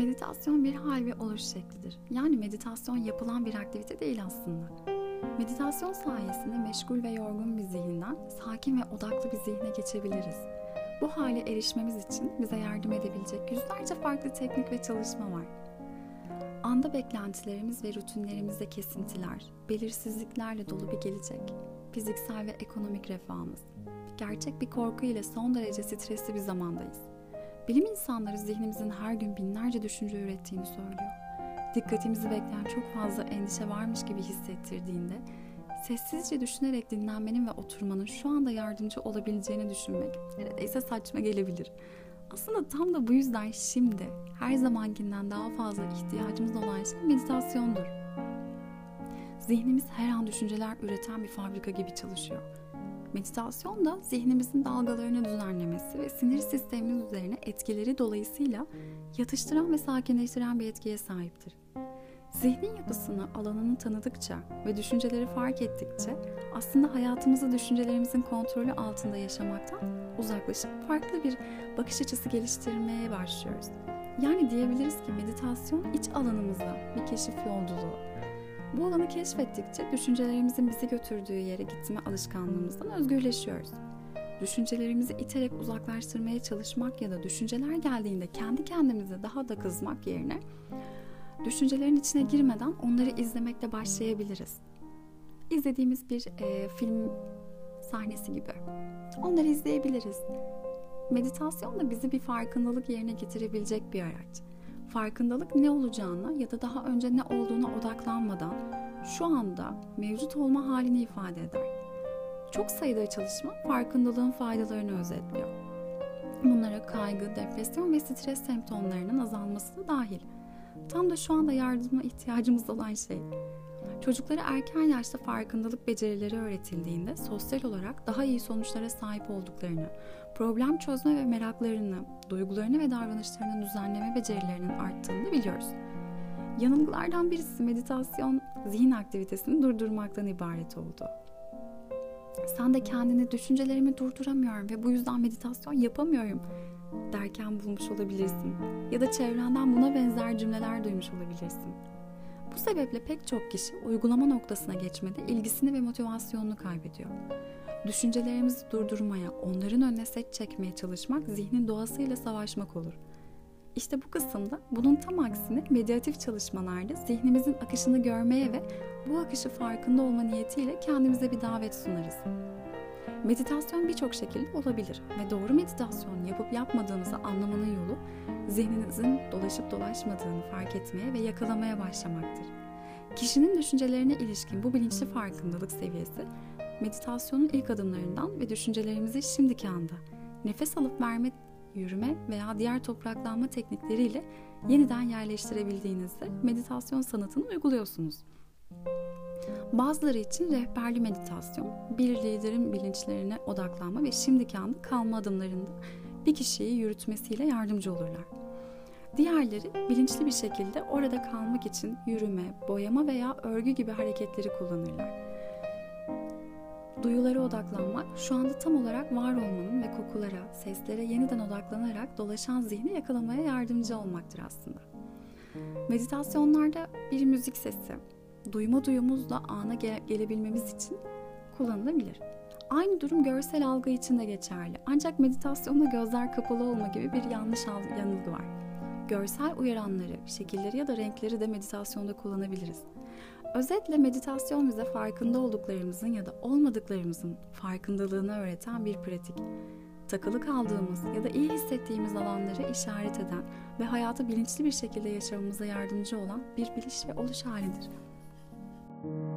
Meditasyon bir hal ve oluş şeklidir. Yani meditasyon yapılan bir aktivite değil aslında. Meditasyon sayesinde meşgul ve yorgun bir zihinden sakin ve odaklı bir zihne geçebiliriz. Bu hale erişmemiz için bize yardım edebilecek yüzlerce farklı teknik ve çalışma var. Anda beklentilerimiz ve rutinlerimizde kesintiler, belirsizliklerle dolu bir gelecek, fiziksel ve ekonomik refahımız, gerçek bir korku ile son derece stresli bir zamandayız. Bilim insanları zihnimizin her gün binlerce düşünce ürettiğini söylüyor. Dikkatimizi bekleyen çok fazla endişe varmış gibi hissettirdiğinde sessizce düşünerek dinlenmenin ve oturmanın şu anda yardımcı olabileceğini düşünmek neredeyse saçma gelebilir. Aslında tam da bu yüzden şimdi her zamankinden daha fazla ihtiyacımız olan şey meditasyondur. Zihnimiz her an düşünceler üreten bir fabrika gibi çalışıyor. Meditasyon da zihnimizin dalgalarını düzenlemesi ve sinir sistemimiz üzerine etkileri dolayısıyla yatıştıran ve sakinleştiren bir etkiye sahiptir. Zihnin yapısını, alanını tanıdıkça ve düşünceleri fark ettikçe aslında hayatımızı düşüncelerimizin kontrolü altında yaşamaktan uzaklaşıp farklı bir bakış açısı geliştirmeye başlıyoruz. Yani diyebiliriz ki meditasyon iç alanımızda bir keşif yolculuğu. Bu alanı keşfettikçe düşüncelerimizin bizi götürdüğü yere gitme alışkanlığımızdan özgürleşiyoruz. Düşüncelerimizi iterek uzaklaştırmaya çalışmak ya da düşünceler geldiğinde kendi kendimize daha da kızmak yerine düşüncelerin içine girmeden onları izlemekle başlayabiliriz. İzlediğimiz bir e, film sahnesi gibi. Onları izleyebiliriz. Meditasyon da bizi bir farkındalık yerine getirebilecek bir araç. Farkındalık ne olacağını ya da daha önce ne olduğuna odaklanmadan şu anda mevcut olma halini ifade eder. Çok sayıda çalışma farkındalığın faydalarını özetliyor. Bunlara kaygı, depresyon ve stres semptomlarının azalması da dahil. Tam da şu anda yardıma ihtiyacımız olan şey. Çocuklara erken yaşta farkındalık becerileri öğretildiğinde sosyal olarak daha iyi sonuçlara sahip olduklarını, problem çözme ve meraklarını, duygularını ve davranışlarını düzenleme becerilerinin arttığını biliyoruz. Yanılgılardan birisi meditasyon zihin aktivitesini durdurmaktan ibaret oldu. Sen de kendini düşüncelerimi durduramıyorum ve bu yüzden meditasyon yapamıyorum derken bulmuş olabilirsin. Ya da çevrenden buna benzer cümleler duymuş olabilirsin. Bu sebeple pek çok kişi uygulama noktasına geçmede ilgisini ve motivasyonunu kaybediyor. Düşüncelerimizi durdurmaya, onların önüne set çekmeye çalışmak zihnin doğasıyla savaşmak olur. İşte bu kısımda bunun tam aksine meditatif çalışmalarda zihnimizin akışını görmeye ve bu akışı farkında olma niyetiyle kendimize bir davet sunarız. Meditasyon birçok şekilde olabilir ve doğru meditasyon yapıp yapmadığınızı anlamanın yolu zihninizin dolaşıp dolaşmadığını fark etmeye ve yakalamaya başlamaktır. Kişinin düşüncelerine ilişkin bu bilinçli farkındalık seviyesi meditasyonun ilk adımlarından ve düşüncelerimizi şimdiki anda nefes alıp verme, yürüme veya diğer topraklanma teknikleriyle yeniden yerleştirebildiğinizde meditasyon sanatını uyguluyorsunuz. Bazıları için rehberli meditasyon, bir liderin bilinçlerine odaklanma ve şimdiki anda kalma adımlarında bir kişiyi yürütmesiyle yardımcı olurlar. Diğerleri bilinçli bir şekilde orada kalmak için yürüme, boyama veya örgü gibi hareketleri kullanırlar. Duyulara odaklanmak şu anda tam olarak var olmanın ve kokulara, seslere yeniden odaklanarak dolaşan zihni yakalamaya yardımcı olmaktır aslında. Meditasyonlarda bir müzik sesi, duyma duyumuzla ana gele- gelebilmemiz için kullanılabilir. Aynı durum görsel algı için de geçerli. Ancak meditasyonda gözler kapalı olma gibi bir yanlış yanılgı var. Görsel uyaranları, şekilleri ya da renkleri de meditasyonda kullanabiliriz. Özetle meditasyon bize farkında olduklarımızın ya da olmadıklarımızın farkındalığını öğreten bir pratik. Takılı kaldığımız ya da iyi hissettiğimiz alanları işaret eden ve hayatı bilinçli bir şekilde yaşamamıza yardımcı olan bir biliş ve oluş halidir. thank you